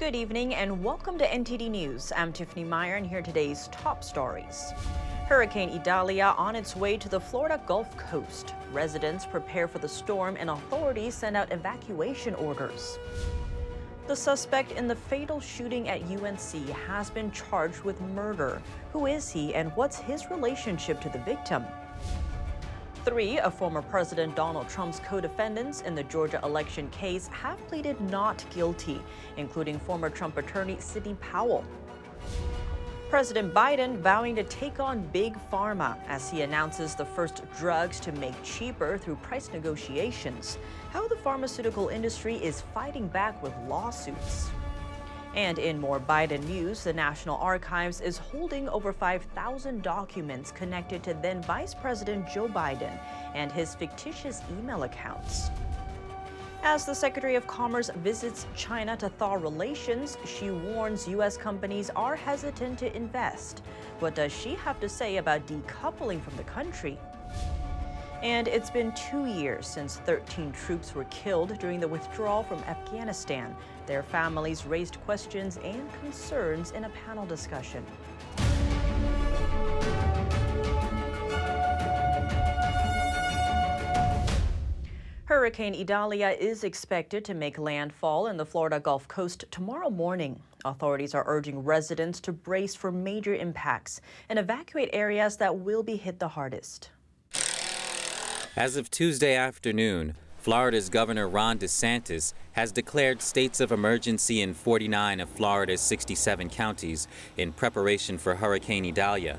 Good evening and welcome to NTD News. I'm Tiffany Meyer and here today's top stories. Hurricane Idalia on its way to the Florida Gulf Coast. Residents prepare for the storm and authorities send out evacuation orders. The suspect in the fatal shooting at UNC has been charged with murder. Who is he and what's his relationship to the victim? Three of former President Donald Trump's co defendants in the Georgia election case have pleaded not guilty, including former Trump attorney Sidney Powell. President Biden vowing to take on Big Pharma as he announces the first drugs to make cheaper through price negotiations. How the pharmaceutical industry is fighting back with lawsuits. And in more Biden news, the National Archives is holding over 5,000 documents connected to then Vice President Joe Biden and his fictitious email accounts. As the Secretary of Commerce visits China to thaw relations, she warns U.S. companies are hesitant to invest. What does she have to say about decoupling from the country? And it's been two years since 13 troops were killed during the withdrawal from Afghanistan. Their families raised questions and concerns in a panel discussion. Hurricane Idalia is expected to make landfall in the Florida Gulf Coast tomorrow morning. Authorities are urging residents to brace for major impacts and evacuate areas that will be hit the hardest. As of Tuesday afternoon, Florida's Governor Ron DeSantis has declared states of emergency in 49 of Florida's 67 counties in preparation for Hurricane Idalia.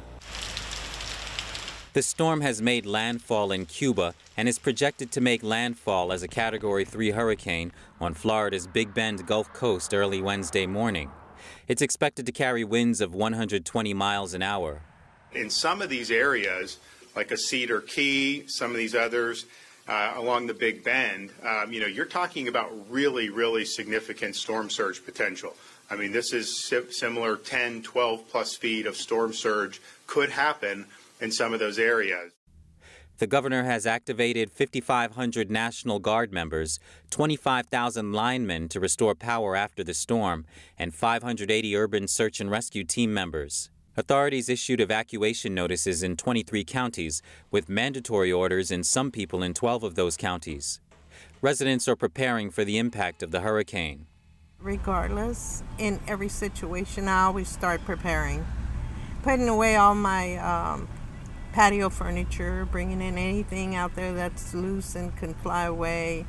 The storm has made landfall in Cuba and is projected to make landfall as a Category 3 hurricane on Florida's Big Bend Gulf Coast early Wednesday morning. It's expected to carry winds of 120 miles an hour. In some of these areas, like a Cedar Key, some of these others uh, along the Big Bend, um, you know, you're talking about really, really significant storm surge potential. I mean, this is similar 10, 12 plus feet of storm surge could happen in some of those areas. The governor has activated 5,500 National Guard members, 25,000 linemen to restore power after the storm, and 580 urban search and rescue team members. Authorities issued evacuation notices in 23 counties, with mandatory orders in some people in 12 of those counties. Residents are preparing for the impact of the hurricane. Regardless, in every situation, I always start preparing. Putting away all my um, patio furniture, bringing in anything out there that's loose and can fly away,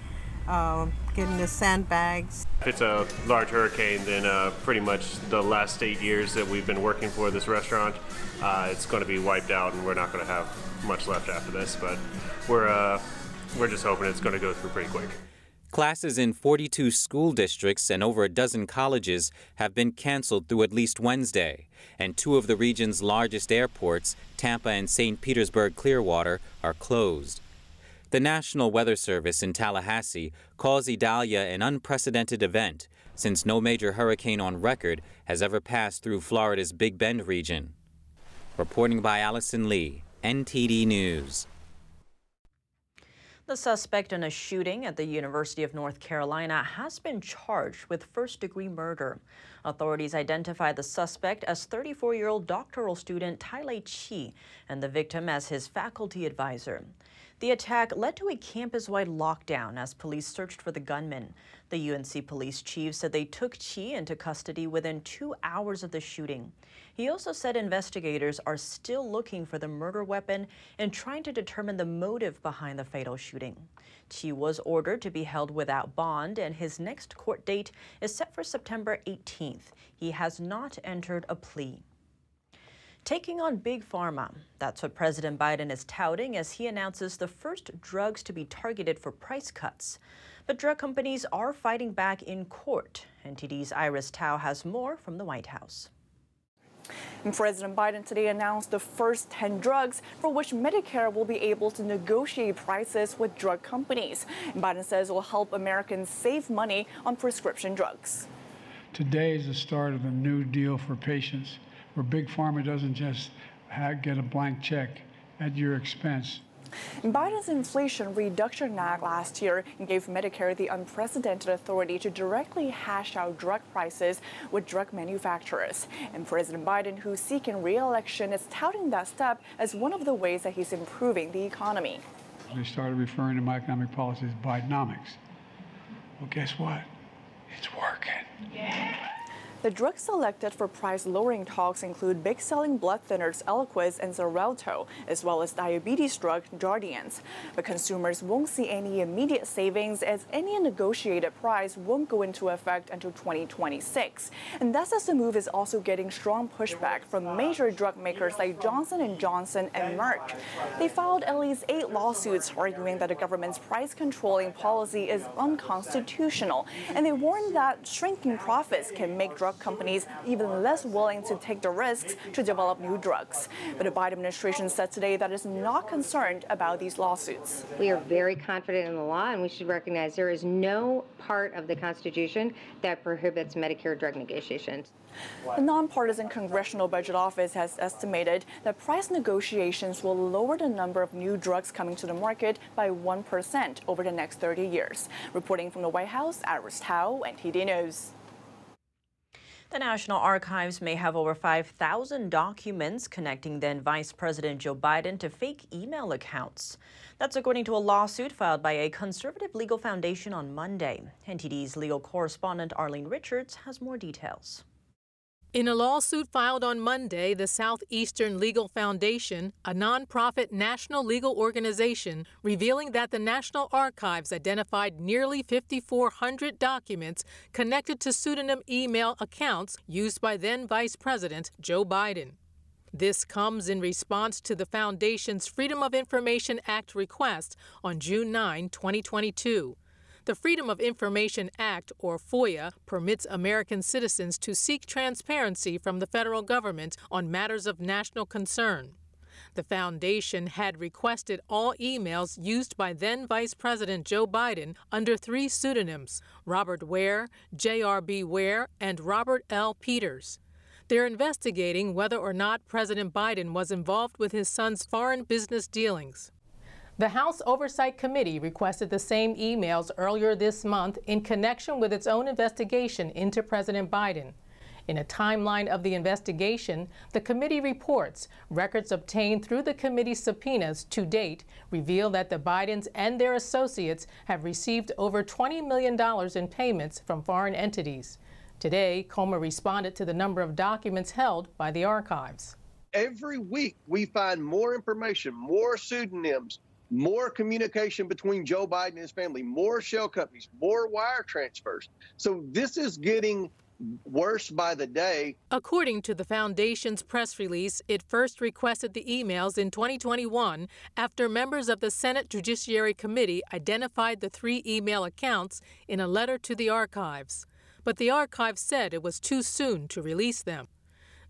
uh, getting the sandbags. If it's a large hurricane, then uh, pretty much the last eight years that we've been working for this restaurant, uh, it's going to be wiped out, and we're not going to have much left after this. But we're uh, we're just hoping it's going to go through pretty quick. Classes in 42 school districts and over a dozen colleges have been canceled through at least Wednesday, and two of the region's largest airports, Tampa and St. Petersburg Clearwater, are closed. The National Weather Service in Tallahassee calls Idalia an unprecedented event since no major hurricane on record has ever passed through Florida's Big Bend region. Reporting by Allison Lee, NTD News. The suspect in a shooting at the University of North Carolina has been charged with first degree murder. Authorities identify the suspect as 34 year old doctoral student Tailei Qi and the victim as his faculty advisor. The attack led to a campus wide lockdown as police searched for the gunman. The UNC police chief said they took Qi into custody within two hours of the shooting. He also said investigators are still looking for the murder weapon and trying to determine the motive behind the fatal shooting. Qi was ordered to be held without bond, and his next court date is set for September 18th. He has not entered a plea taking on Big Pharma. That's what President Biden is touting as he announces the first drugs to be targeted for price cuts. But drug companies are fighting back in court. NTD's Iris Tao has more from the White House. President Biden today announced the first 10 drugs for which Medicare will be able to negotiate prices with drug companies. Biden says it will help Americans save money on prescription drugs. Today is the start of a new deal for patients where Big Pharma doesn't just have, get a blank check at your expense. Biden's Inflation Reduction Act last year gave Medicare the unprecedented authority to directly hash out drug prices with drug manufacturers. And President Biden, who's seeking re-election, is touting that step as one of the ways that he's improving the economy. They started referring to my economic policy as Bidenomics. Well, guess what? It's working. Yeah. The drugs selected for price lowering talks include big selling blood thinners Eliquis and Xarelto, as well as diabetes drug Jardiance. But consumers won't see any immediate savings as any negotiated price won't go into effect until 2026. And that's as the move is also getting strong pushback from major drug makers like Johnson & Johnson and Merck. They filed at least eight lawsuits arguing that the government's price controlling policy is unconstitutional, and they warn that shrinking profits can make drug drug companies even less willing to take the risks to develop new drugs. But the Biden administration said today that it's not concerned about these lawsuits. We are very confident in the law, and we should recognize there is no part of the Constitution that prohibits Medicare drug negotiations. The nonpartisan Congressional Budget Office has estimated that price negotiations will lower the number of new drugs coming to the market by 1% over the next 30 years. Reporting from the White House, Iris Tao, NTD News. The National Archives may have over 5,000 documents connecting then Vice President Joe Biden to fake email accounts. That's according to a lawsuit filed by a conservative legal foundation on Monday. NTD's legal correspondent Arlene Richards has more details. In a lawsuit filed on Monday, the Southeastern Legal Foundation, a nonprofit national legal organization, revealing that the National Archives identified nearly 5,400 documents connected to pseudonym email accounts used by then Vice President Joe Biden. This comes in response to the Foundation's Freedom of Information Act request on June 9, 2022. The Freedom of Information Act, or FOIA, permits American citizens to seek transparency from the federal government on matters of national concern. The foundation had requested all emails used by then Vice President Joe Biden under three pseudonyms Robert Ware, J.R.B. Ware, and Robert L. Peters. They're investigating whether or not President Biden was involved with his son's foreign business dealings. The House Oversight Committee requested the same emails earlier this month in connection with its own investigation into President Biden. In a timeline of the investigation, the committee reports records obtained through the committee's subpoenas to date reveal that the Bidens and their associates have received over $20 million in payments from foreign entities. Today, Comer responded to the number of documents held by the archives. Every week, we find more information, more pseudonyms, more communication between Joe Biden and his family, more shell companies, more wire transfers. So this is getting worse by the day. According to the foundation's press release, it first requested the emails in 2021 after members of the Senate Judiciary Committee identified the three email accounts in a letter to the archives. But the archives said it was too soon to release them.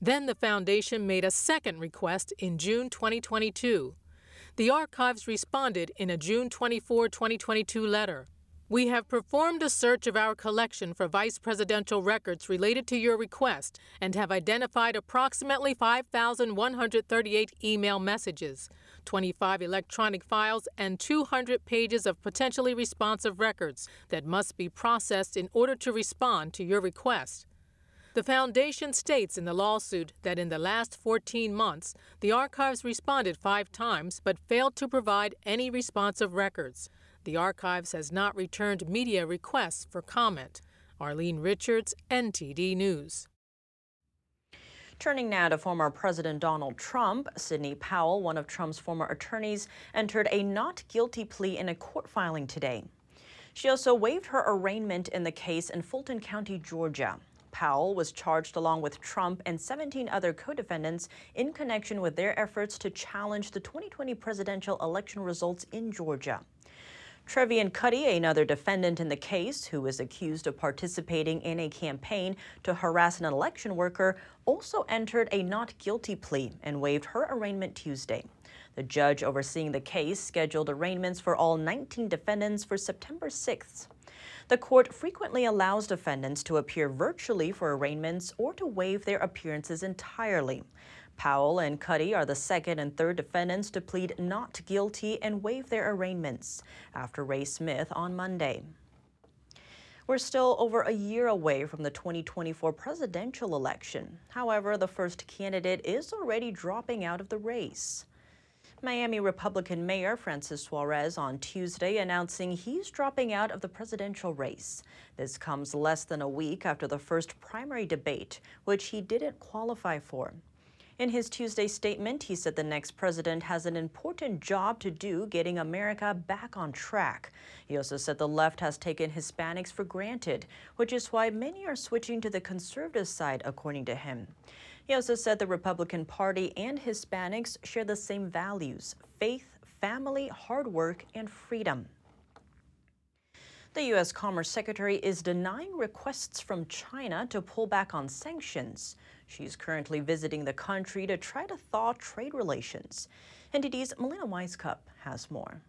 Then the foundation made a second request in June 2022. The archives responded in a June 24, 2022 letter. We have performed a search of our collection for vice presidential records related to your request and have identified approximately 5,138 email messages, 25 electronic files, and 200 pages of potentially responsive records that must be processed in order to respond to your request. The Foundation states in the lawsuit that in the last 14 months, the archives responded five times but failed to provide any responsive records. The archives has not returned media requests for comment. Arlene Richards, NTD News. Turning now to former President Donald Trump, Sidney Powell, one of Trump's former attorneys, entered a not guilty plea in a court filing today. She also waived her arraignment in the case in Fulton County, Georgia. Powell was charged along with Trump and 17 other co-defendants in connection with their efforts to challenge the 2020 presidential election results in Georgia. Trevian Kutti, another defendant in the case who is accused of participating in a campaign to harass an election worker, also entered a not guilty plea and waived her arraignment Tuesday. The judge overseeing the case scheduled arraignments for all 19 defendants for September 6th. The court frequently allows defendants to appear virtually for arraignments or to waive their appearances entirely. Powell and Kutti are the second and third defendants to plead not guilty and waive their arraignments after Ray Smith on Monday. We're still over a year away from the 2024 presidential election. However, the first candidate is already dropping out of the race. Miami Republican Mayor Francis Suarez on Tuesday announcing he's dropping out of the presidential race. This comes less than a week after the first primary debate, which he didn't qualify for. In his Tuesday statement, he said the next president has an important job to do getting America back on track. He also said the left has taken Hispanics for granted, which is why many are switching to the conservative side, according to him. He also said the Republican Party and Hispanics share the same values faith, family, hard work, and freedom. The U.S. Commerce Secretary is denying requests from China to pull back on sanctions. She's currently visiting the country to try to thaw trade relations. NTD's Melina Wisecup has more.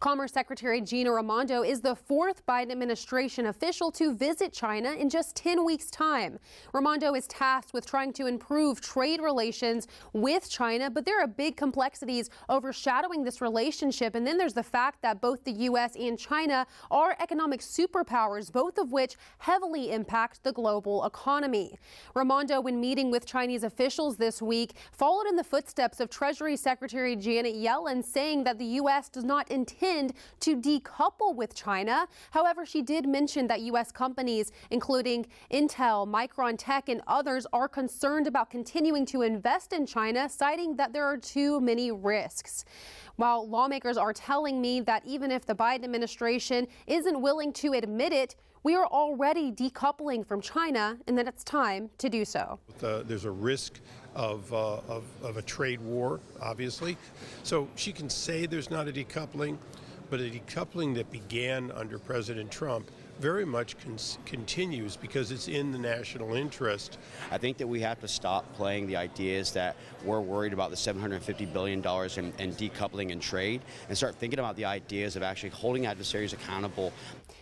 Commerce Secretary Gina Raimondo is the fourth Biden administration official to visit China in just 10 weeks' time. Raimondo is tasked with trying to improve trade relations with China, but there are big complexities overshadowing this relationship. And then there's the fact that both the U.S. and China are economic superpowers, both of which heavily impact the global economy. Raimondo, when meeting with Chinese officials this week, followed in the footsteps of Treasury Secretary Janet Yellen, saying that the U.S. does not intend to decouple with China. However, she did mention that U.S. companies, including Intel, Micron Tech, and others, are concerned about continuing to invest in China, citing that there are too many risks. While lawmakers are telling me that even if the Biden administration isn't willing to admit it, we are already decoupling from China and that it's time to do so. Uh, there's a risk of, uh, of, of a trade war, obviously. So she can say there's not a decoupling, but a decoupling that began under President Trump very much con- continues because it's in the national interest. I think that we have to stop playing the ideas that we're worried about the $750 billion in, in decoupling and trade and start thinking about the ideas of actually holding adversaries accountable.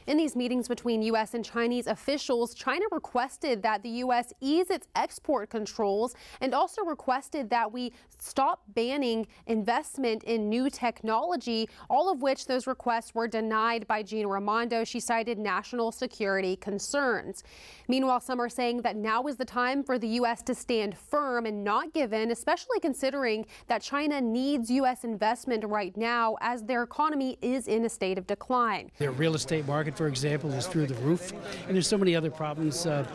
In these meetings between U.S. and Chinese officials, China requested that the U.S. ease its export controls and also requested that we stop banning investment in new technology, all of which those requests were denied by Gina Raimondo. She cited national security concerns. Meanwhile, some are saying that now is the time for the U.S. to stand firm and not give in, especially considering that China needs U.S. investment right now as their economy is in a state of decline. Their real estate market for example, is through the roof. And there's so many other problems. Uh,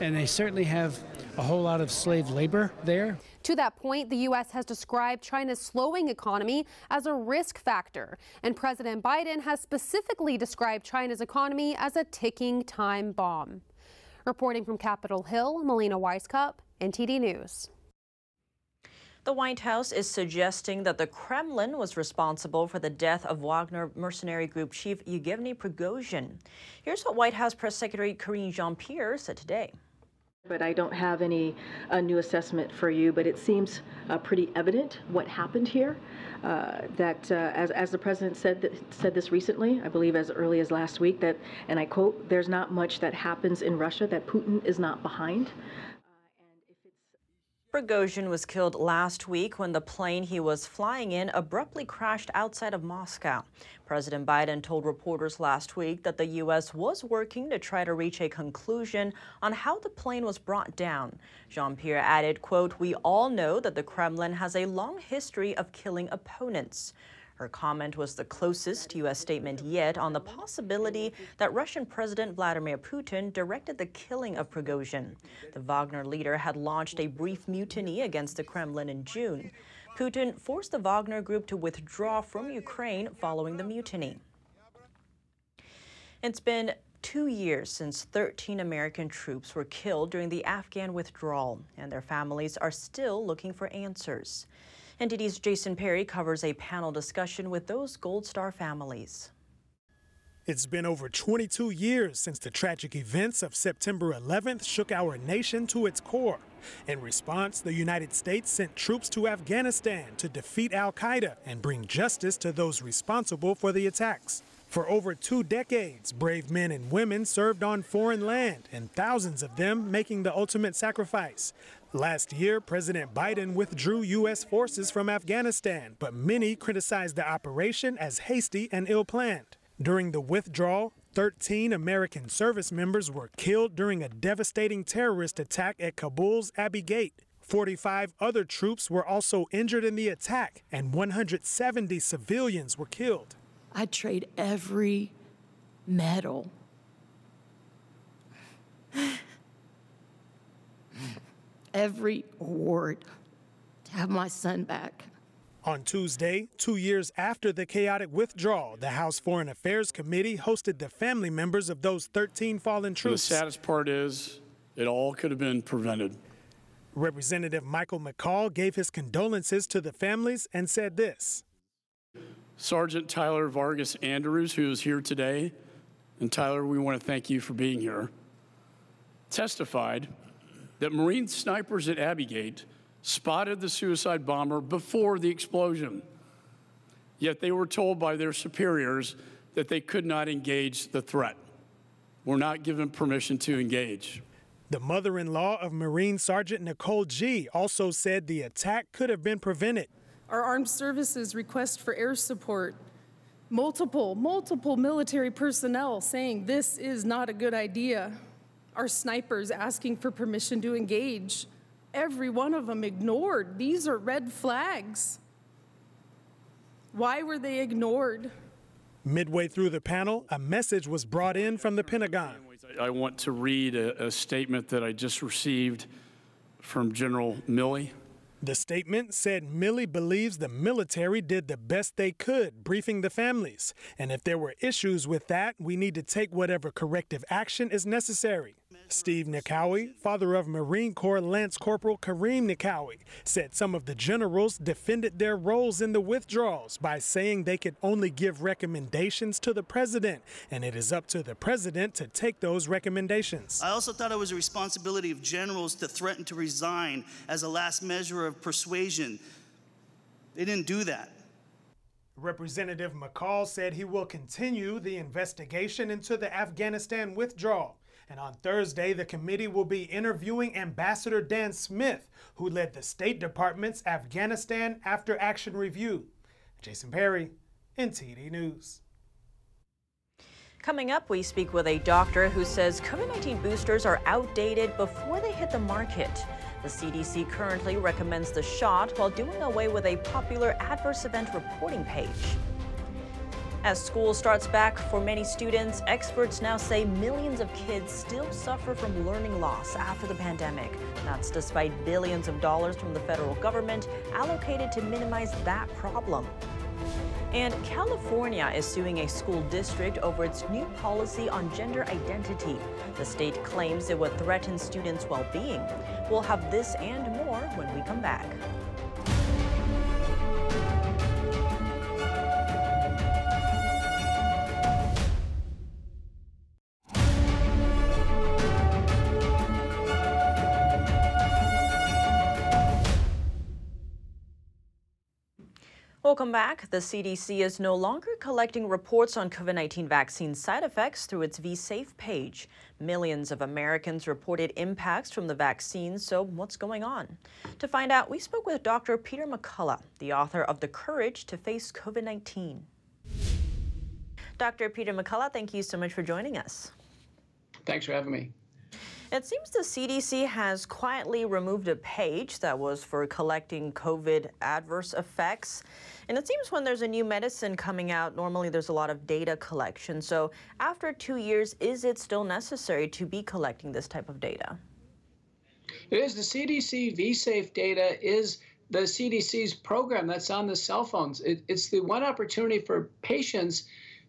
and they certainly have a whole lot of slave labor there. To that point, the U.S. has described China's slowing economy as a risk factor. And President Biden has specifically described China's economy as a ticking time bomb. Reporting from Capitol Hill, Melina Wisecup, NTD News. The White House is suggesting that the Kremlin was responsible for the death of Wagner mercenary group chief Yevgeny Prigozhin. Here's what White House Press Secretary Karine Jean-Pierre said today. But I don't have any uh, new assessment for you, but it seems uh, pretty evident what happened here. Uh, that, uh, as, as the president said, said this recently, I believe as early as last week, that, and I quote, there's not much that happens in Russia that Putin is not behind. Prigozhin was killed last week when the plane he was flying in abruptly crashed outside of Moscow. President Biden told reporters last week that the U.S. was working to try to reach a conclusion on how the plane was brought down. Jean-Pierre added, quote, we all know that the Kremlin has a long history of killing opponents. Her comment was the closest U.S. statement yet on the possibility that Russian President Vladimir Putin directed the killing of Prigozhin. The Wagner leader had launched a brief mutiny against the Kremlin in June. Putin forced the Wagner group to withdraw from Ukraine following the mutiny. It's been two years since 13 American troops were killed during the Afghan withdrawal, and their families are still looking for answers. NTD's Jason Perry covers a panel discussion with those Gold Star families. It's been over 22 years since the tragic events of September 11th shook our nation to its core. In response, the United States sent troops to Afghanistan to defeat Al Qaeda and bring justice to those responsible for the attacks. For over two decades, brave men and women served on foreign land, and thousands of them making the ultimate sacrifice. Last year, President Biden withdrew U.S. forces from Afghanistan, but many criticized the operation as hasty and ill planned. During the withdrawal, 13 American service members were killed during a devastating terrorist attack at Kabul's Abbey Gate. 45 other troops were also injured in the attack, and 170 civilians were killed. I'd trade every medal. every award to have my son back. On Tuesday, two years after the chaotic withdrawal, the House Foreign Affairs Committee hosted the family members of those 13 fallen troops. The saddest part is it all could have been prevented. Representative Michael McCaul gave his condolences to the families and said this Sergeant Tyler Vargas Andrews, who is here today, and Tyler, we want to thank you for being here, testified that Marine snipers at Abbey Gate spotted the suicide bomber before the explosion. Yet they were told by their superiors that they could not engage the threat. Were not given permission to engage. The mother in law of Marine Sergeant Nicole Gee also said the attack could have been prevented. Our armed services request for air support. Multiple, multiple military personnel saying this is not a good idea. Our snipers asking for permission to engage. Every one of them ignored. These are red flags. Why were they ignored? Midway through the panel, a message was brought in from the Pentagon. I want to read a, a statement that I just received from General Milley. The statement said Milley believes the military did the best they could, briefing the families. And if there were issues with that, we need to take whatever corrective action is necessary. Steve Nikoui, father of Marine Corps Lance Corporal Kareem Nikoui, said some of the generals defended their roles in the withdrawals by saying they could only give recommendations to the president, and it is up to the president to take those recommendations. I also thought it was a responsibility of generals to threaten to resign as a last measure of persuasion. They didn't do that. Representative McCaul said he will continue the investigation into the Afghanistan withdrawal. And on Thursday, the committee will be interviewing Ambassador Dan Smith, who led the State Department's Afghanistan After Action Review. Jason Perry, NTD News. Coming up, we speak with a doctor who says COVID 19 boosters are outdated before they hit the market. The CDC currently recommends the shot while doing away with a popular adverse event reporting page. As school starts back for many students, experts now say millions of kids still suffer from learning loss after the pandemic. That's despite billions of dollars from the federal government allocated to minimize that problem. And California is suing a school district over its new policy on gender identity. The state claims it would threaten students' well being. We'll have this and more when we come back. Welcome back. The CDC is no longer collecting reports on COVID 19 vaccine side effects through its vSafe page. Millions of Americans reported impacts from the vaccine, so what's going on? To find out, we spoke with Dr. Peter McCullough, the author of The Courage to Face COVID 19. Dr. Peter McCullough, thank you so much for joining us. Thanks for having me. It seems the CDC has quietly removed a page that was for collecting COVID adverse effects. And it seems when there's a new medicine coming out, normally there's a lot of data collection. So after two years, is it still necessary to be collecting this type of data? It is. The CDC vSafe data is the CDC's program that's on the cell phones. It, it's the one opportunity for patients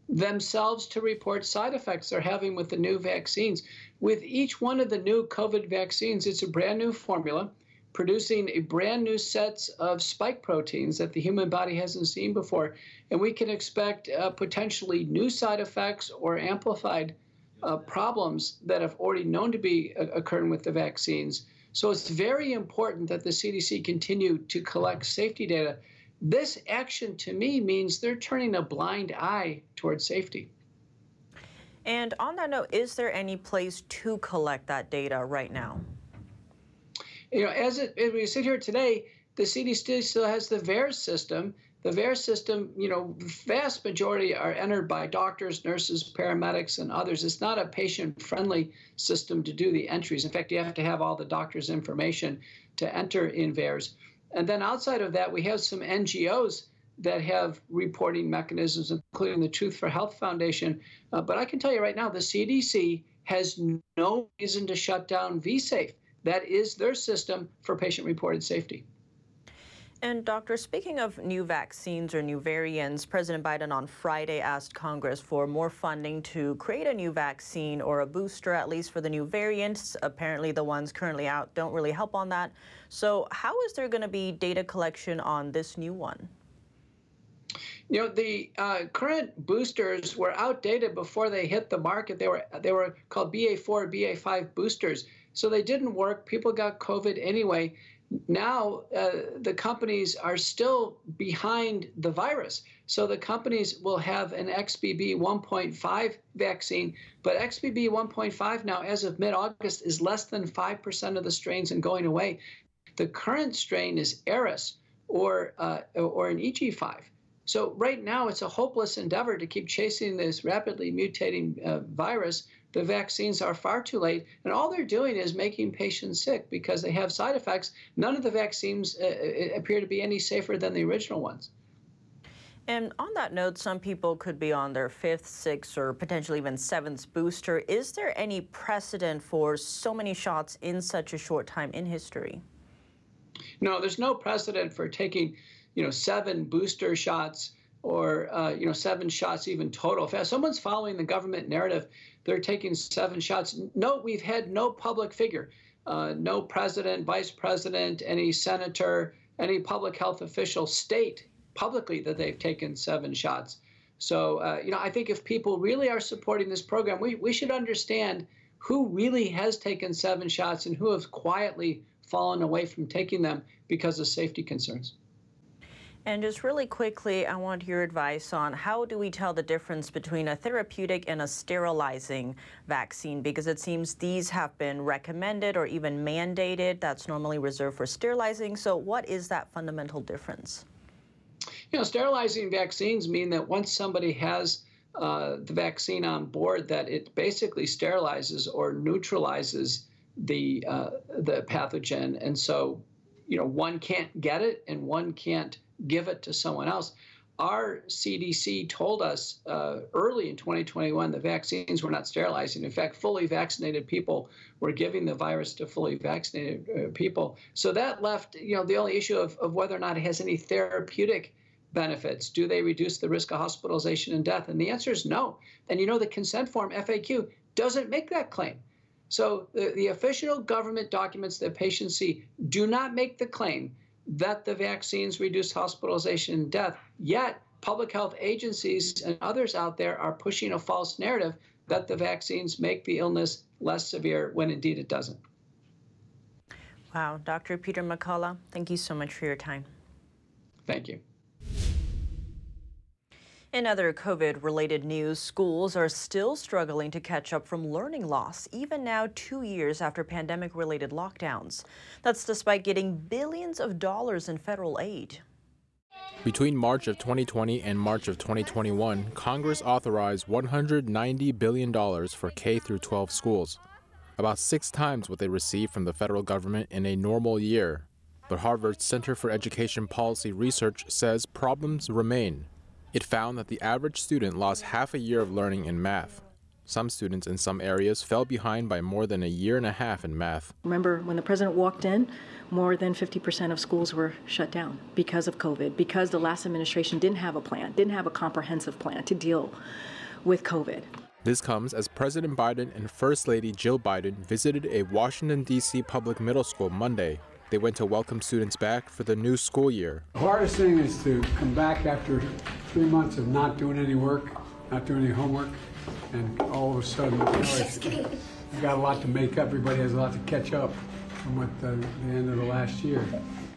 themselves to report side effects they're having with the new vaccines. With each one of the new COVID vaccines, it's a brand new formula producing a brand new sets of spike proteins that the human body hasn't seen before. And we can expect uh, potentially new side effects or amplified uh, problems that have already known to be uh, occurring with the vaccines. So it's very important that the CDC continue to collect safety data. This action to me means they're turning a blind eye towards safety. And on that note, is there any place to collect that data right now? You know, as, it, as we sit here today, the CDC still has the VAERS system. The VAERS system, you know, vast majority are entered by doctors, nurses, paramedics, and others. It's not a patient-friendly system to do the entries. In fact, you have to have all the doctor's information to enter in VAERS. And then outside of that, we have some NGOs that have reporting mechanisms, including the Truth for Health Foundation. Uh, but I can tell you right now, the CDC has no reason to shut down vSafe. That is their system for patient reported safety. And, Doctor, speaking of new vaccines or new variants, President Biden on Friday asked Congress for more funding to create a new vaccine or a booster, at least for the new variants. Apparently, the ones currently out don't really help on that. So, how is there going to be data collection on this new one? You know, the uh, current boosters were outdated before they hit the market. They were they were called BA4, BA5 boosters, so they didn't work. People got COVID anyway now uh, the companies are still behind the virus. So the companies will have an XBB 1.5 vaccine, but XBB 1.5 now, as of mid August, is less than 5% of the strains and going away. The current strain is Eris or, uh, or an EG5. So right now, it's a hopeless endeavor to keep chasing this rapidly mutating uh, virus the vaccines are far too late, and all they're doing is making patients sick because they have side effects. None of the vaccines uh, uh, appear to be any safer than the original ones. And on that note, some people could be on their fifth, sixth, or potentially even seventh booster. Is there any precedent for so many shots in such a short time in history? No, there's no precedent for taking, you know, seven booster shots or uh, you know seven shots even total. If someone's following the government narrative, they're taking seven shots. No, we've had no public figure, uh, no president, vice president, any senator, any public health official state publicly that they've taken seven shots. So uh, you know I think if people really are supporting this program, we we should understand who really has taken seven shots and who has quietly fallen away from taking them because of safety concerns. And just really quickly, I want your advice on how do we tell the difference between a therapeutic and a sterilizing vaccine? Because it seems these have been recommended or even mandated. That's normally reserved for sterilizing. So, what is that fundamental difference? You know, sterilizing vaccines mean that once somebody has uh, the vaccine on board, that it basically sterilizes or neutralizes the uh, the pathogen, and so you know one can't get it and one can't give it to someone else. Our CDC told us uh, early in 2021 the vaccines were not sterilizing. In fact, fully vaccinated people were giving the virus to fully vaccinated uh, people. So that left, you know, the only issue of, of whether or not it has any therapeutic benefits. Do they reduce the risk of hospitalization and death? And the answer is no. And you know, the consent form FAQ doesn't make that claim. So the, the official government documents that patients see do not make the claim that the vaccines reduce hospitalization and death. Yet, public health agencies and others out there are pushing a false narrative that the vaccines make the illness less severe when indeed it doesn't. Wow. Dr. Peter McCullough, thank you so much for your time. Thank you. In other COVID related news, schools are still struggling to catch up from learning loss, even now, two years after pandemic related lockdowns. That's despite getting billions of dollars in federal aid. Between March of 2020 and March of 2021, Congress authorized $190 billion for K 12 schools, about six times what they received from the federal government in a normal year. But Harvard's Center for Education Policy Research says problems remain. It found that the average student lost half a year of learning in math. Some students in some areas fell behind by more than a year and a half in math. Remember, when the president walked in, more than 50% of schools were shut down because of COVID, because the last administration didn't have a plan, didn't have a comprehensive plan to deal with COVID. This comes as President Biden and First Lady Jill Biden visited a Washington, D.C. public middle school Monday they went to welcome students back for the new school year. The hardest thing is to come back after three months of not doing any work, not doing any homework, and all of a sudden, you know, you've got a lot to make up. Everybody has a lot to catch up from what the, the end of the last year.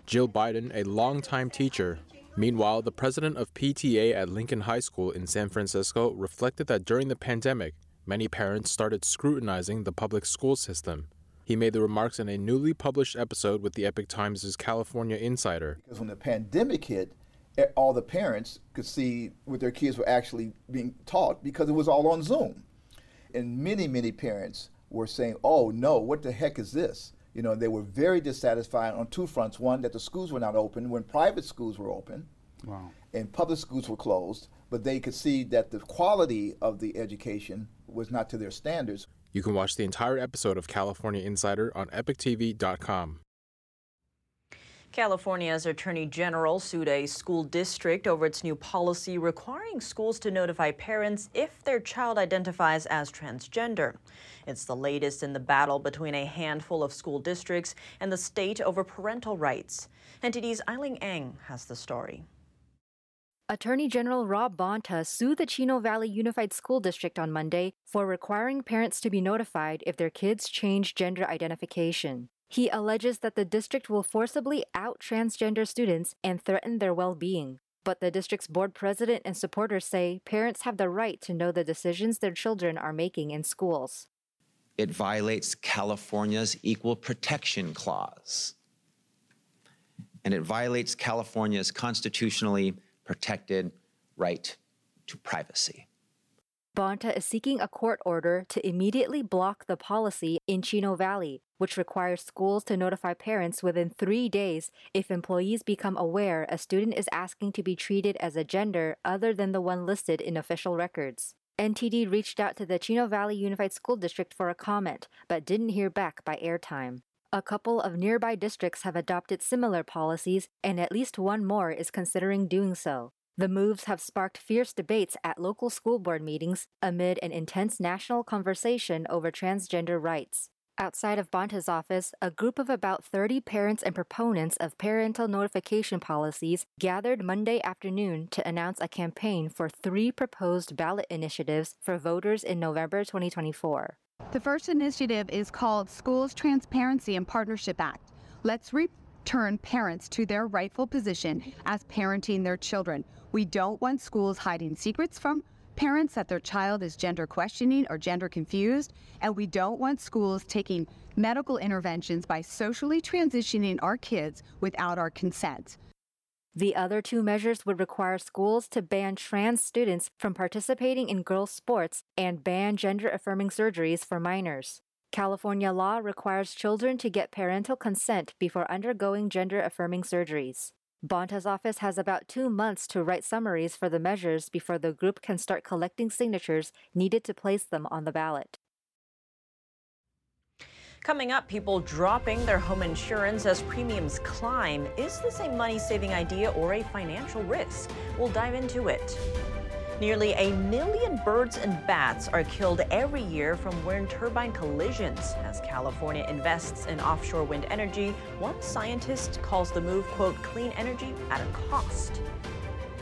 Jill Biden, a longtime teacher, Meanwhile, the president of PTA at Lincoln High School in San Francisco reflected that during the pandemic, many parents started scrutinizing the public school system. He made the remarks in a newly published episode with the Epoch Times' California Insider. Because when the pandemic hit, eh, all the parents could see what their kids were actually being taught because it was all on Zoom. And many, many parents were saying, oh no, what the heck is this? You know, they were very dissatisfied on two fronts. One, that the schools were not open when private schools were open. Wow. And public schools were closed, but they could see that the quality of the education was not to their standards. You can watch the entire episode of California Insider on epochtv.com. California's Attorney General sued a school district over its new policy requiring schools to notify parents if their child identifies as transgender. It's the latest in the battle between a handful of school districts and the state over parental rights. NTD's Eileen Eng has the story. Attorney General Rob Bonta sued the Chino Valley Unified School District on Monday for requiring parents to be notified if their kids change gender identification. He alleges that the district will forcibly out transgender students and threaten their well being. But the district's board president and supporters say parents have the right to know the decisions their children are making in schools. It violates California's Equal Protection Clause. And it violates California's constitutionally protected right to privacy. Bonta is seeking a court order to immediately block the policy in Chino Valley, which requires schools to notify parents within three days if employees become aware a student is asking to be treated as a gender other than the one listed in official records. NTD reached out to the Chino Valley Unified School District for a comment, but didn't hear back by airtime. A couple of nearby districts have adopted similar policies, and at least one more is considering doing so. The moves have sparked fierce debates at local school board meetings amid an intense national conversation over transgender rights. Outside of Bonta's office, a group of about 30 parents and proponents of parental notification policies gathered Monday afternoon to announce a campaign for three proposed ballot initiatives for voters in November 2024. The first initiative is called Schools Transparency and Partnership Act. Let's return parents to their rightful position as parenting their children. We don't want schools hiding secrets from parents that their child is gender questioning or gender confused, and we don't want schools taking medical interventions by socially transitioning our kids without our consent. The other two measures would require schools to ban trans students from participating in girls' sports and ban gender affirming surgeries for minors. California law requires children to get parental consent before undergoing gender affirming surgeries. Bonta's office has about two months to write summaries for the measures before the group can start collecting signatures needed to place them on the ballot. Coming up, people dropping their home insurance as premiums climb. Is this a money saving idea or a financial risk? We'll dive into it. Nearly a million birds and bats are killed every year from wind turbine collisions. As California invests in offshore wind energy, one scientist calls the move, quote, clean energy at a cost.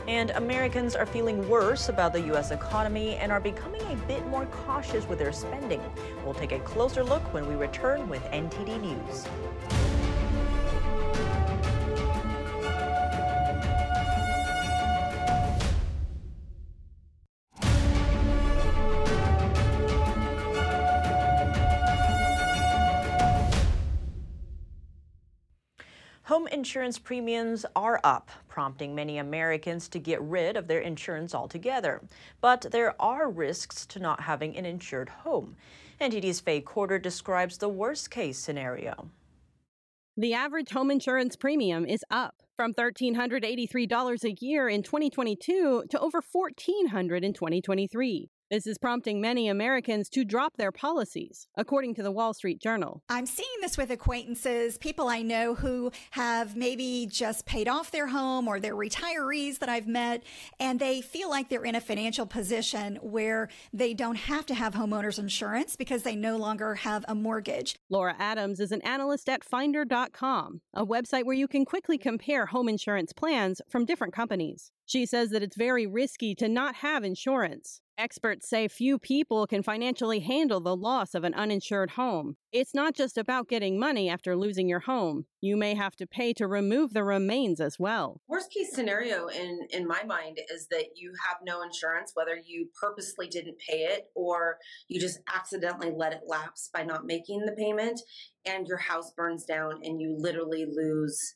And Americans are feeling worse about the U.S. economy and are becoming a bit more cautious with their spending. We'll take a closer look when we return with NTD News. Insurance premiums are up, prompting many Americans to get rid of their insurance altogether. But there are risks to not having an insured home. NTD's Faye Quarter describes the worst case scenario. The average home insurance premium is up from $1,383 a year in 2022 to over 1,400 in 2023. This is prompting many Americans to drop their policies, according to the Wall Street Journal. I'm seeing this with acquaintances, people I know who have maybe just paid off their home or they're retirees that I've met, and they feel like they're in a financial position where they don't have to have homeowners insurance because they no longer have a mortgage. Laura Adams is an analyst at Finder.com, a website where you can quickly compare home insurance plans from different companies. She says that it's very risky to not have insurance. Experts say few people can financially handle the loss of an uninsured home. It's not just about getting money after losing your home. You may have to pay to remove the remains as well. Worst case scenario in in my mind is that you have no insurance whether you purposely didn't pay it or you just accidentally let it lapse by not making the payment and your house burns down and you literally lose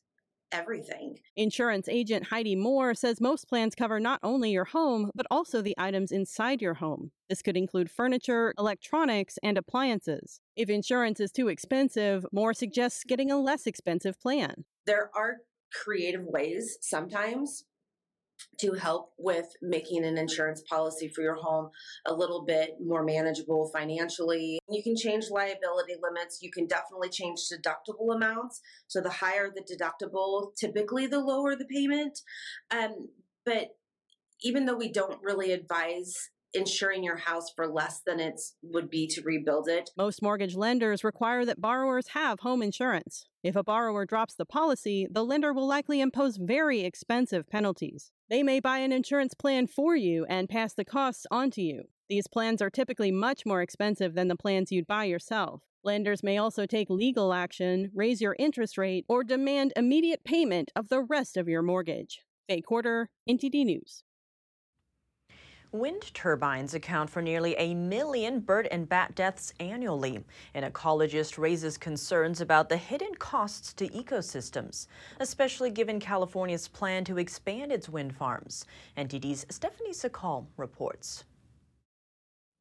everything. Insurance agent Heidi Moore says most plans cover not only your home, but also the items inside your home. This could include furniture, electronics, and appliances. If insurance is too expensive, Moore suggests getting a less expensive plan. There are creative ways sometimes to help with making an insurance policy for your home a little bit more manageable financially. You can change liability limits. You can definitely change deductible amounts. So the higher the deductible, typically the lower the payment. Um, but even though we don't really advise insuring your house for less than it would be to rebuild it. Most mortgage lenders require that borrowers have home insurance. If a borrower drops the policy, the lender will likely impose very expensive penalties. They may buy an insurance plan for you and pass the costs on to you. These plans are typically much more expensive than the plans you'd buy yourself. Lenders may also take legal action, raise your interest rate, or demand immediate payment of the rest of your mortgage. Faye Quarter, NTD News. Wind turbines account for nearly a million bird and bat deaths annually. An ecologist raises concerns about the hidden costs to ecosystems, especially given California's plan to expand its wind farms. NTD's Stephanie Sakal reports.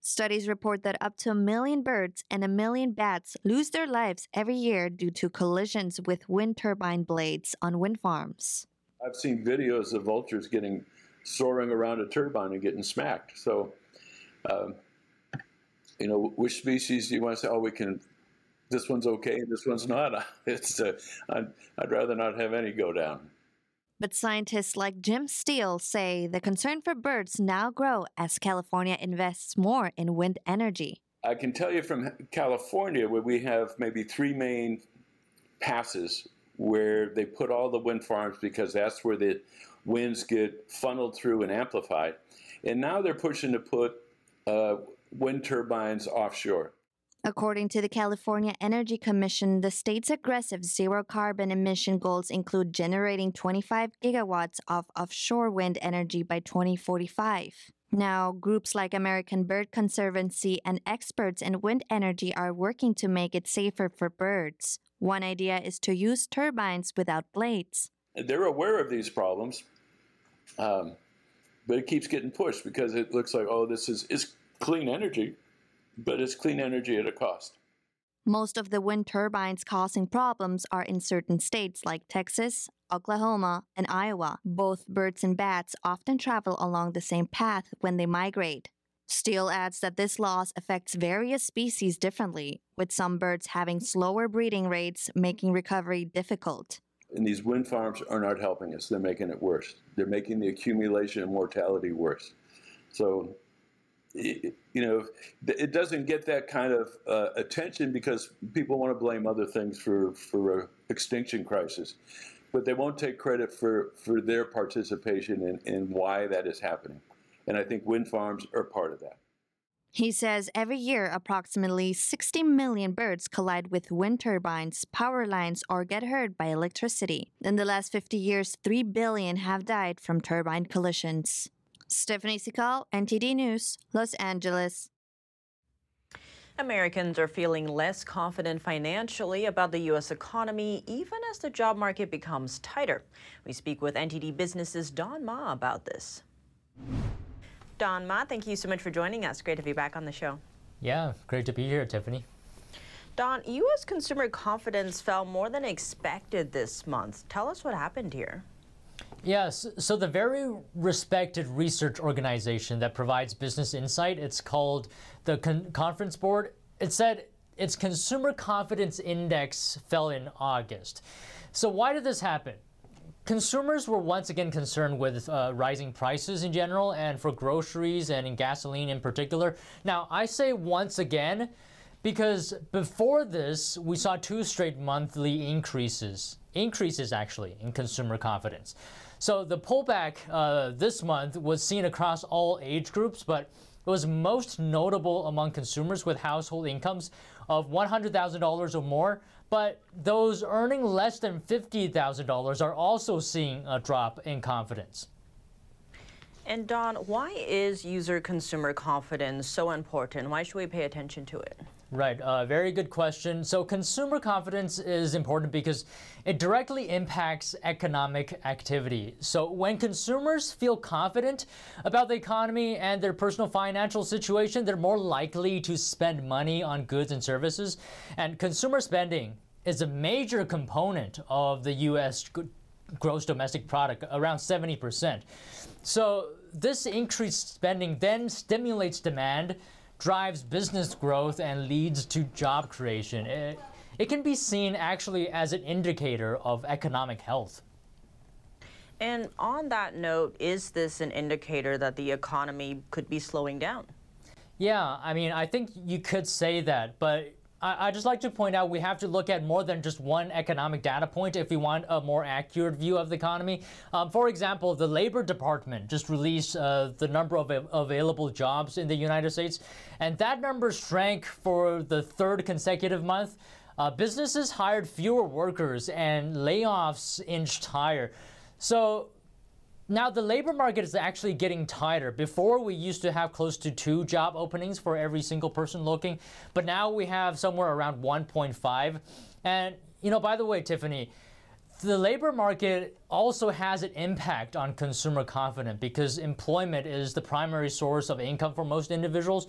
Studies report that up to a million birds and a million bats lose their lives every year due to collisions with wind turbine blades on wind farms. I've seen videos of vultures getting soaring around a turbine and getting smacked. So, um, you know, which species do you want to say? Oh, we can. This one's okay. and This one's not. It's. Uh, I'd, I'd rather not have any go down. But scientists like Jim Steele say the concern for birds now grow as California invests more in wind energy. I can tell you from California, where we have maybe three main passes where they put all the wind farms because that's where the winds get funneled through and amplified. And now they're pushing to put uh, wind turbines offshore. According to the California Energy Commission, the state's aggressive zero carbon emission goals include generating 25 gigawatts of offshore wind energy by 2045. Now, groups like American Bird Conservancy and experts in wind energy are working to make it safer for birds. One idea is to use turbines without blades. They're aware of these problems, um, but it keeps getting pushed because it looks like, oh, this is, is clean energy, but it's clean energy at a cost. Most of the wind turbines causing problems are in certain states like Texas, Oklahoma, and Iowa. Both birds and bats often travel along the same path when they migrate. Steele adds that this loss affects various species differently, with some birds having slower breeding rates, making recovery difficult. And these wind farms are not helping us, they're making it worse. They're making the accumulation and mortality worse. So, you know, it doesn't get that kind of uh, attention because people want to blame other things for, for extinction crisis. But they won't take credit for, for their participation in, in why that is happening. And I think wind farms are part of that. He says every year approximately 60 million birds collide with wind turbines, power lines, or get hurt by electricity. In the last 50 years, 3 billion have died from turbine collisions. Stephanie Sikal, NTD News, Los Angeles. Americans are feeling less confident financially about the U.S. economy, even as the job market becomes tighter. We speak with NTD Business's Don Ma about this. Don Ma, thank you so much for joining us. Great to be back on the show. Yeah, great to be here, Tiffany. Don, U.S. consumer confidence fell more than expected this month. Tell us what happened here. Yes, so the very respected research organization that provides business insight, it's called the Con- Conference Board, it said its consumer confidence index fell in August. So why did this happen? Consumers were once again concerned with uh, rising prices in general and for groceries and in gasoline in particular. Now, I say once again because before this, we saw two straight monthly increases, increases actually, in consumer confidence. So the pullback uh, this month was seen across all age groups, but it was most notable among consumers with household incomes of $100,000 or more. But those earning less than $50,000 are also seeing a drop in confidence. And Don, why is user consumer confidence so important? Why should we pay attention to it? Right, uh, very good question. So, consumer confidence is important because it directly impacts economic activity. So, when consumers feel confident about the economy and their personal financial situation, they're more likely to spend money on goods and services. And consumer spending is a major component of the U.S. gross domestic product, around 70%. So, this increased spending then stimulates demand drives business growth and leads to job creation. It, it can be seen actually as an indicator of economic health. And on that note, is this an indicator that the economy could be slowing down? Yeah, I mean, I think you could say that, but I, I just like to point out we have to look at more than just one economic data point if we want a more accurate view of the economy. Um, for example, the Labor Department just released uh, the number of available jobs in the United States, and that number shrank for the third consecutive month. Uh, businesses hired fewer workers and layoffs inched higher. So now, the labor market is actually getting tighter. Before, we used to have close to two job openings for every single person looking, but now we have somewhere around 1.5. And, you know, by the way, Tiffany, the labor market also has an impact on consumer confidence because employment is the primary source of income for most individuals.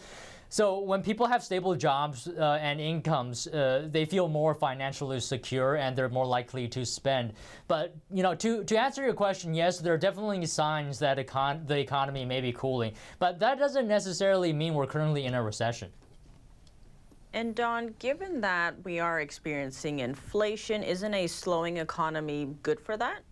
So when people have stable jobs uh, and incomes, uh, they feel more financially secure and they're more likely to spend. But you know, to to answer your question, yes, there are definitely signs that econ- the economy may be cooling, but that doesn't necessarily mean we're currently in a recession. And Don, given that we are experiencing inflation, isn't a slowing economy good for that?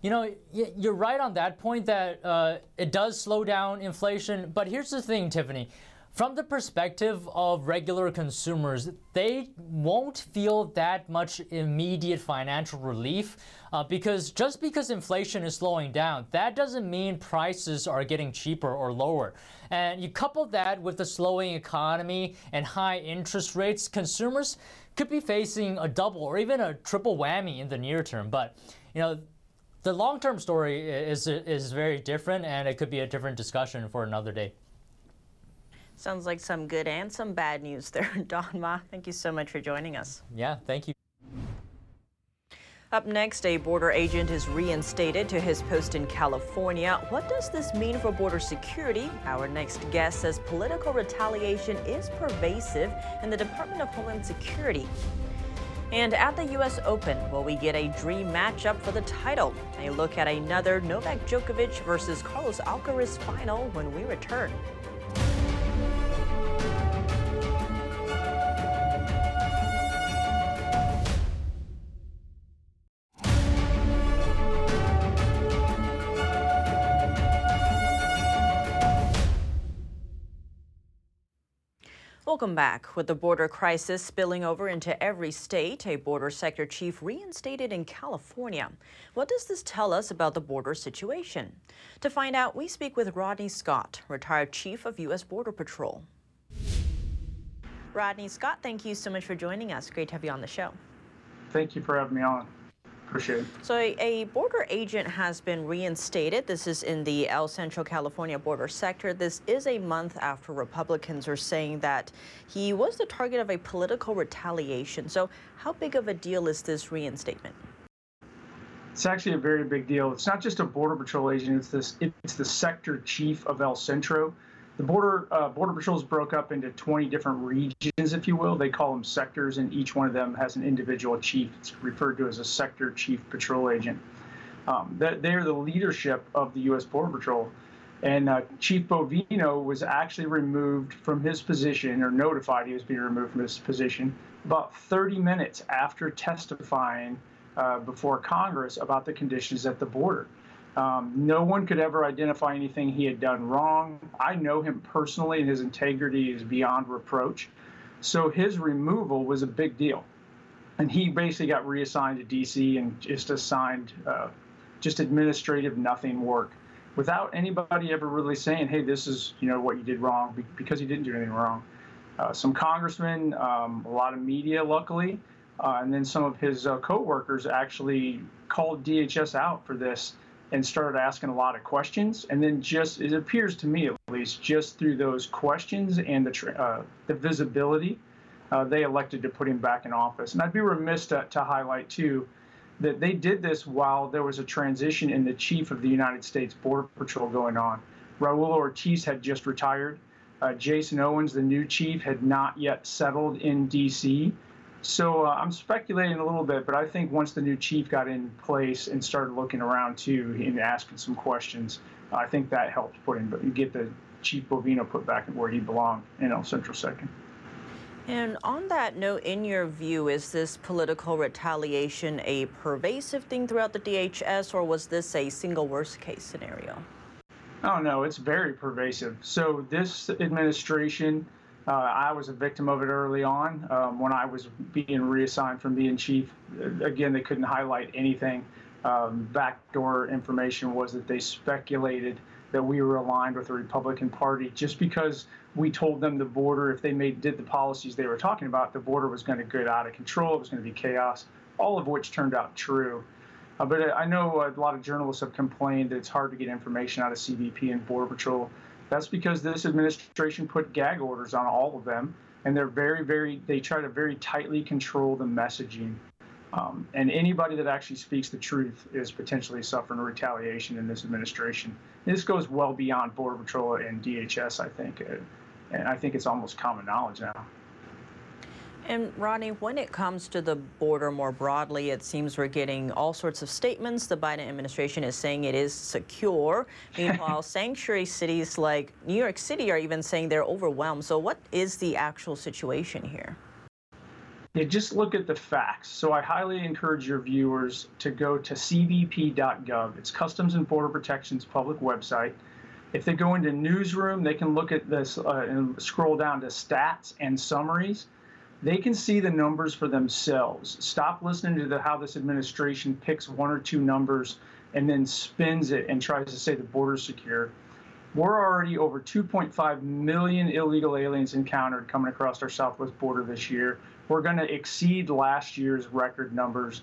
You know, you're right on that point that uh, it does slow down inflation. But here's the thing, Tiffany. From the perspective of regular consumers, they won't feel that much immediate financial relief uh, because just because inflation is slowing down, that doesn't mean prices are getting cheaper or lower. And you couple that with the slowing economy and high interest rates, consumers could be facing a double or even a triple whammy in the near term. But, you know, the long term story is, is very different and it could be a different discussion for another day. Sounds like some good and some bad news there. Don Ma, thank you so much for joining us. Yeah, thank you. Up next, a border agent is reinstated to his post in California. What does this mean for border security? Our next guest says political retaliation is pervasive in the Department of Homeland Security. And at the U.S. Open, will we get a dream matchup for the title? A look at another Novak Djokovic versus Carlos Alcaraz final when we return. Welcome back. With the border crisis spilling over into every state, a border sector chief reinstated in California. What does this tell us about the border situation? To find out, we speak with Rodney Scott, retired chief of U.S. Border Patrol. Rodney Scott, thank you so much for joining us. Great to have you on the show. Thank you for having me on. Appreciate it. So a, a, border agent has been reinstated. This is in the El Centro California border sector. This is a month after Republicans are saying that he was the target of a political retaliation. So how big of a deal is this reinstatement? It's actually a very big deal. It's not just a border patrol agent. It's this. It's the sector chief of El Centro the border uh, border patrols broke up into 20 different regions, if you will. They call them sectors, and each one of them has an individual chief. It's referred to as a sector chief patrol agent. Um, they're the leadership of the U.S. Border Patrol. And uh, Chief Bovino was actually removed from his position, or notified he was being removed from his position, about 30 minutes after testifying uh, before Congress about the conditions at the border. Um, no one could ever identify anything he had done wrong. I know him personally, and his integrity is beyond reproach. So his removal was a big deal. And he basically got reassigned to D.C. and just assigned uh, just administrative nothing work without anybody ever really saying, hey, this is, you know, what you did wrong because he didn't do anything wrong. Uh, some congressmen, um, a lot of media, luckily, uh, and then some of his uh, co-workers actually called DHS out for this and started asking a lot of questions. And then just, it appears to me at least, just through those questions and the, uh, the visibility, uh, they elected to put him back in office. And I'd be remiss to, to highlight, too, that they did this while there was a transition in the chief of the United States Border Patrol going on. Raul Ortiz had just retired. Uh, Jason Owens, the new chief, had not yet settled in D.C. So uh, I'm speculating a little bit, but I think once the new chief got in place and started looking around too and asking some questions, I think that helped put him, get the Chief Bovino put back in where he belonged in El Centro Sector. And on that note, in your view, is this political retaliation a pervasive thing throughout the DHS, or was this a single worst case scenario? Oh, no, it's very pervasive. So, this administration, uh, I was a victim of it early on um, when I was being reassigned from being chief. Again, they couldn't highlight anything. Um, backdoor information was that they speculated that we were aligned with the Republican Party just because we told them the border, if they made did the policies they were talking about, the border was going to get out of control. It was going to be chaos, all of which turned out true. Uh, but I know a lot of journalists have complained that it's hard to get information out of CBP and Border Patrol. That's because this administration put gag orders on all of them, and they're very, very, they try to very tightly control the messaging. Um, and anybody that actually speaks the truth is potentially suffering retaliation in this administration. This goes well beyond Border Patrol and DHS, I think. Uh, and I think it's almost common knowledge now. And Rodney, when it comes to the border more broadly, it seems we're getting all sorts of statements. The Biden administration is saying it is secure. Meanwhile, sanctuary cities like New York City are even saying they're overwhelmed. So, what is the actual situation here? Yeah, just look at the facts. So I highly encourage your viewers to go to cbp.gov. It's Customs and Border Protection's public website. If they go into newsroom, they can look at this uh, and scroll down to stats and summaries. They can see the numbers for themselves. Stop listening to the, how this administration picks one or two numbers and then spins it and tries to say the border's secure. We're already over 2.5 million illegal aliens encountered coming across our southwest border this year. We're going to exceed last year's record numbers.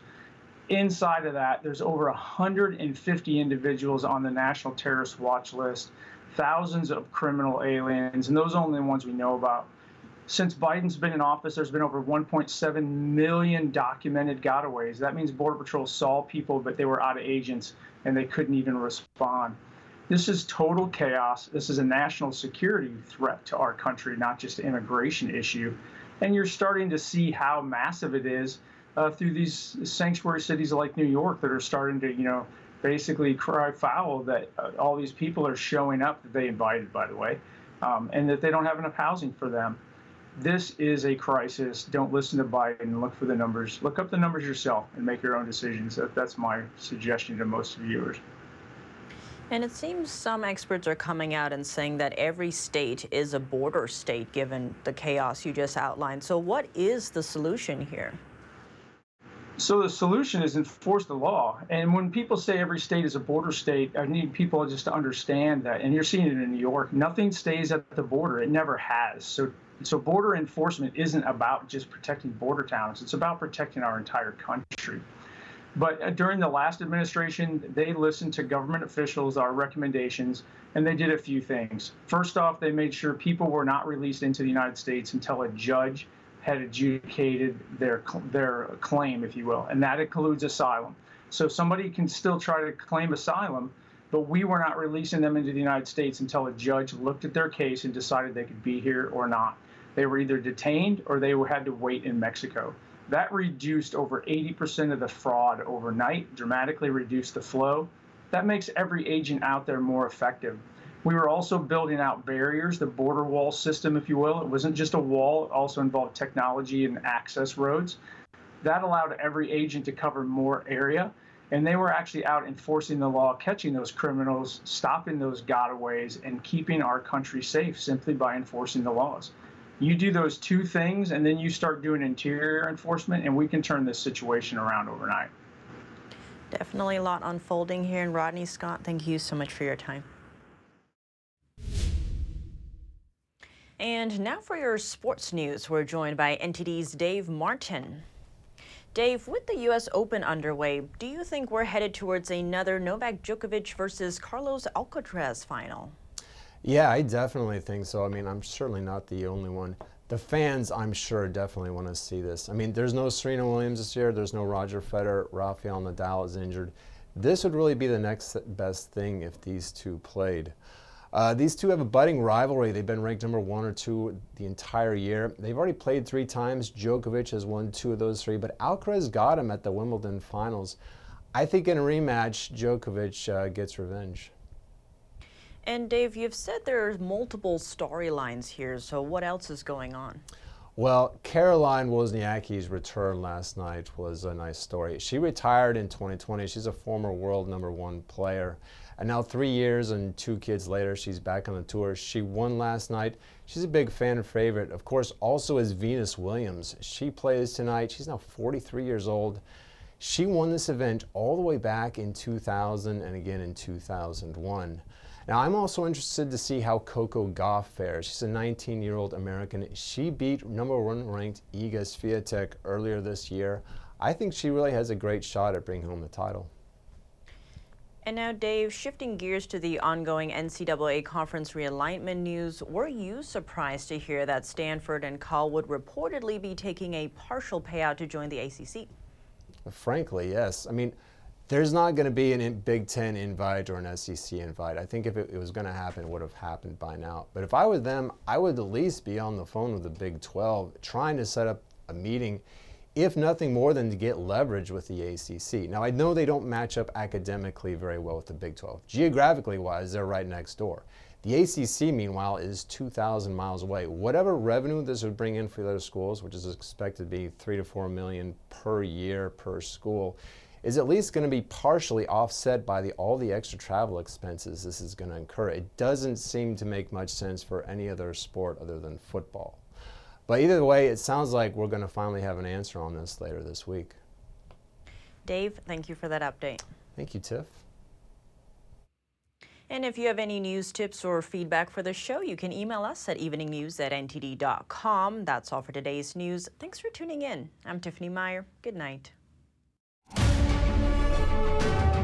Inside of that, there's over 150 individuals on the National Terrorist Watch List, thousands of criminal aliens, and those are only the ones we know about. Since Biden's been in office, there's been over 1.7 million documented gotaways. That means Border Patrol saw people, but they were out of agents and they couldn't even respond. This is total chaos. This is a national security threat to our country, not just an immigration issue and you're starting to see how massive it is uh, through these sanctuary cities like New York that are starting to, you know, basically cry foul that uh, all these people are showing up that they invited, by the way, um, and that they don't have enough housing for them. This is a crisis. Don't listen to Biden. Look for the numbers. Look up the numbers yourself and make your own decisions. That's my suggestion to most viewers. And it seems some experts are coming out and saying that every state is a border state given the chaos you just outlined. So, what is the solution here? So, the solution is enforce the law. And when people say every state is a border state, I need people just to understand that. And you're seeing it in New York. Nothing stays at the border, it never has. So, so border enforcement isn't about just protecting border towns, it's about protecting our entire country. But uh, during the last administration, they listened to government officials, our recommendations, and they did a few things. First off, they made sure people were not released into the United States until a judge had adjudicated their their claim, if you will, and that includes asylum. So somebody can still try to claim asylum, but we were not releasing them into the United States until a judge looked at their case and decided they could be here or not. They were either detained or they had to wait in Mexico. That reduced over 80% of the fraud overnight, dramatically reduced the flow. That makes every agent out there more effective. We were also building out barriers, the border wall system, if you will. It wasn't just a wall, it also involved technology and access roads. That allowed every agent to cover more area. And they were actually out enforcing the law, catching those criminals, stopping those gotaways, and keeping our country safe simply by enforcing the laws. You do those two things, and then you start doing interior enforcement, and we can turn this situation around overnight. Definitely a lot unfolding here. And Rodney Scott, thank you so much for your time. And now for your sports news, we're joined by NTD's Dave Martin. Dave, with the U.S. Open underway, do you think we're headed towards another Novak Djokovic versus Carlos Alcaraz final? Yeah, I definitely think so. I mean, I'm certainly not the only one. The fans, I'm sure, definitely want to see this. I mean, there's no Serena Williams this year, there's no Roger Federer, Rafael Nadal is injured. This would really be the next best thing if these two played. Uh, these two have a budding rivalry. They've been ranked number one or two the entire year. They've already played three times. Djokovic has won two of those three, but Alcaraz got him at the Wimbledon finals. I think in a rematch, Djokovic uh, gets revenge. And Dave, you've said there's multiple storylines here, so what else is going on? Well, Caroline Wozniacki's return last night was a nice story. She retired in 2020. She's a former world number one player. And now, three years and two kids later, she's back on the tour. She won last night. She's a big fan favorite. Of course, also is Venus Williams. She plays tonight. She's now 43 years old. She won this event all the way back in 2000 and again in 2001. Now, I'm also interested to see how Coco Gauff fares. She's a 19 year old American. She beat number one ranked Iga Swiatek earlier this year. I think she really has a great shot at bringing home the title. And now, Dave, shifting gears to the ongoing NCAA conference realignment news, were you surprised to hear that Stanford and Cal would reportedly be taking a partial payout to join the ACC? Frankly, yes. I mean, there's not going to be a Big Ten invite or an SEC invite. I think if it, it was going to happen, it would have happened by now. But if I were them, I would at least be on the phone with the Big 12 trying to set up a meeting if nothing more than to get leverage with the ACC. Now, I know they don't match up academically very well with the Big 12. Geographically wise, they're right next door. The ACC, meanwhile, is 2,000 miles away. Whatever revenue this would bring in for the other schools, which is expected to be three to four million per year per school, is at least going to be partially offset by the, all the extra travel expenses this is going to incur. It doesn't seem to make much sense for any other sport other than football. But either way, it sounds like we're going to finally have an answer on this later this week. Dave, thank you for that update. Thank you, Tiff. And if you have any news, tips, or feedback for the show, you can email us at eveningnews at ntd.com. That's all for today's news. Thanks for tuning in. I'm Tiffany Meyer. Good night thank you